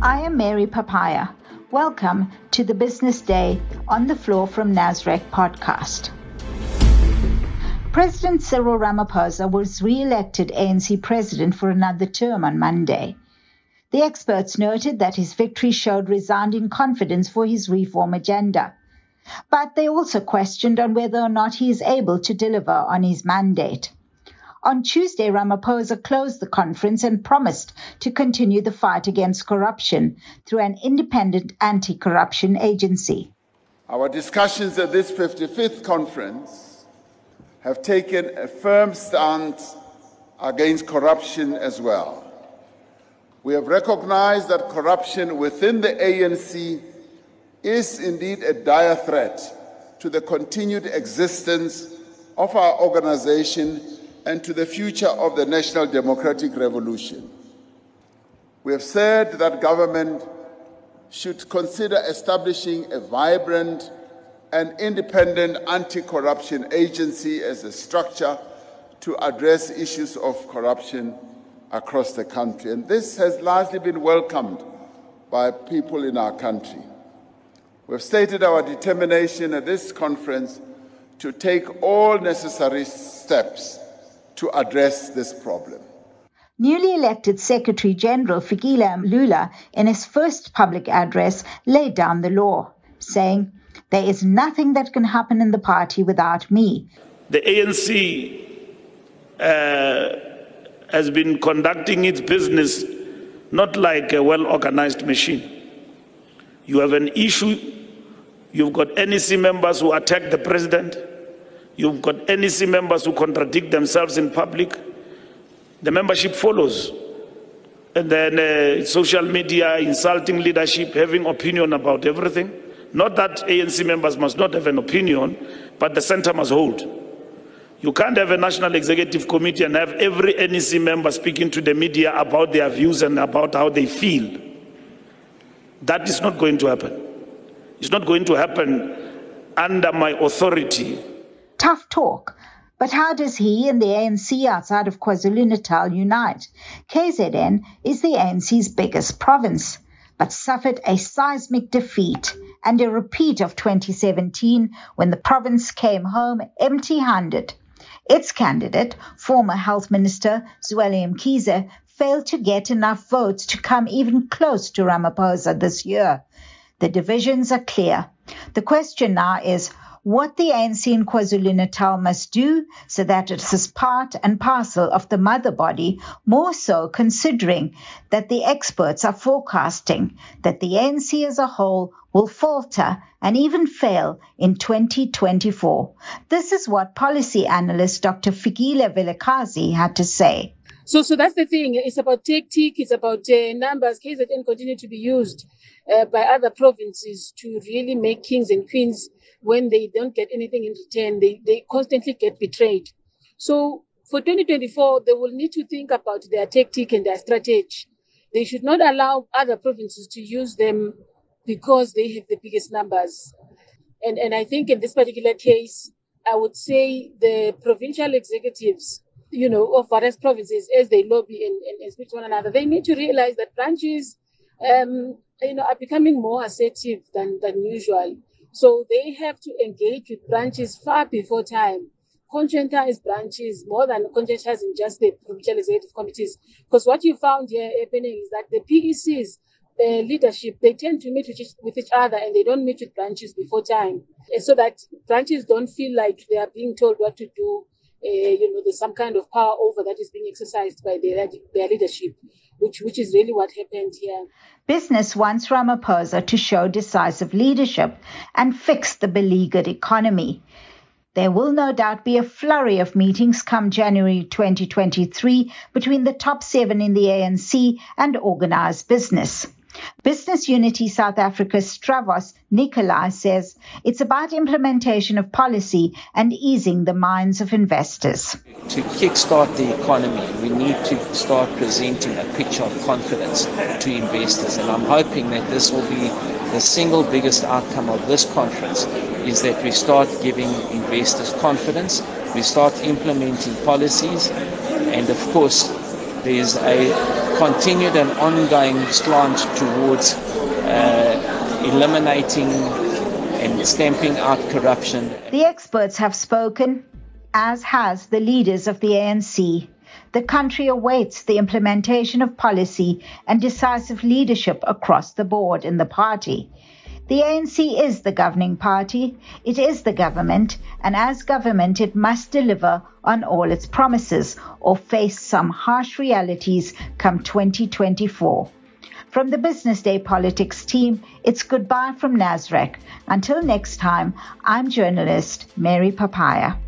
I am Mary Papayya. Welcome to the Business Day on the Floor from Nasrec podcast. President Cyril Ramaphosa was re-elected ANC president for another term on Monday. The experts noted that his victory showed resounding confidence for his reform agenda. But they also questioned on whether or not he is able to deliver on his mandate. On Tuesday, Ramaphosa closed the conference and promised to continue the fight against corruption through an independent anti-corruption agency. Our discussions at this 55th conference have taken a firm stance against corruption as well. We have recognized that corruption within the ANC is indeed a dire threat to the continued existence of our organization and to the future of the National Democratic Revolution. We have said that government should consider establishing a vibrant and independent anti corruption agency as a structure to address issues of corruption across the country. And this has largely been welcomed by people in our country. We've stated our determination at this conference to take all necessary steps to address this problem. Newly elected Secretary General Fikile Mbalula, in his first public address, laid down the law, saying, There is nothing that can happen in the party without me. The ANC uh, has been conducting its business not like a well organized machine. You have an issue, you've got NEC members who attack the president, You've got NEC members who contradict themselves in public. The membership follows. And then uh, social media, insulting leadership, having opinion about everything. Not that ANC members must not have an opinion, but the center must hold. You can't have a national executive committee and have every NEC member speaking to the media about their views and about how they feel. That is not going to happen. It's not going to happen under my authority Tough talk. But how does he and the ANC outside of KwaZulu-Natal unite? KZN is the ANC's biggest province, but suffered a seismic defeat and a repeat of 2017 when the province came home empty-handed. Its candidate, former Health Minister Zweli Mkhize, failed to get enough votes to come even close to Ramaphosa this year. The divisions are clear. The question now is what the ANC in KwaZulu-Natal must do so that it is part and parcel of the mother body, more so considering that the experts are forecasting that the ANC as a whole will falter and even fail in 2024. This is what policy analyst Dr. Fikile Vilakazi had to say. So, so that's the thing. It's about tactic. It's about uh, numbers. KZN continue to be used uh, by other provinces to really make kings and queens when they don't get anything in return. They, they constantly get betrayed. So for 2024, they will need to think about their tactic and their strategy. They should not allow other provinces to use them because they have the biggest numbers. And, and I think in this particular case, I would say the provincial executives you know, of various provinces as they lobby and, and, and speak to one another, they need to realize that branches, um, you know, are becoming more assertive than, than usual. So they have to engage with branches far before time. Conscientize branches more than conscientizing just the provincial executive committees. Because what you found here happening is that the PECs, the leadership, they tend to meet with each, with each other and they don't meet with branches before time. So that branches don't feel like they are being told what to do uh, Uh, you know, there's some kind of power over that is being exercised by their, their leadership, which, which is really what happened here. Business wants Ramaphosa to show decisive leadership and fix the beleaguered economy. There will no doubt be a flurry of meetings come January 2023 between the top seven in the ANC and organized business. Business Unity South Africa's Stavros Nicolaou says it's about implementation of policy and easing the minds of investors. To kickstart the economy, we need to start presenting a picture of confidence to investors. And I'm hoping that this will be the single biggest outcome of this conference is that we start giving investors confidence, we start implementing policies, and of course, there's a continued and ongoing slant towards uh, eliminating and stamping out corruption. The experts have spoken, as has the leaders of the ANC. The country awaits the implementation of policy and decisive leadership across the board in the party. The ANC is the governing party, it is the government, and as government it must deliver on all its promises or face some harsh realities come 2024. From the Business Day Politics team, it's goodbye from Nasrec. Until next time, I'm journalist Mary Papayya.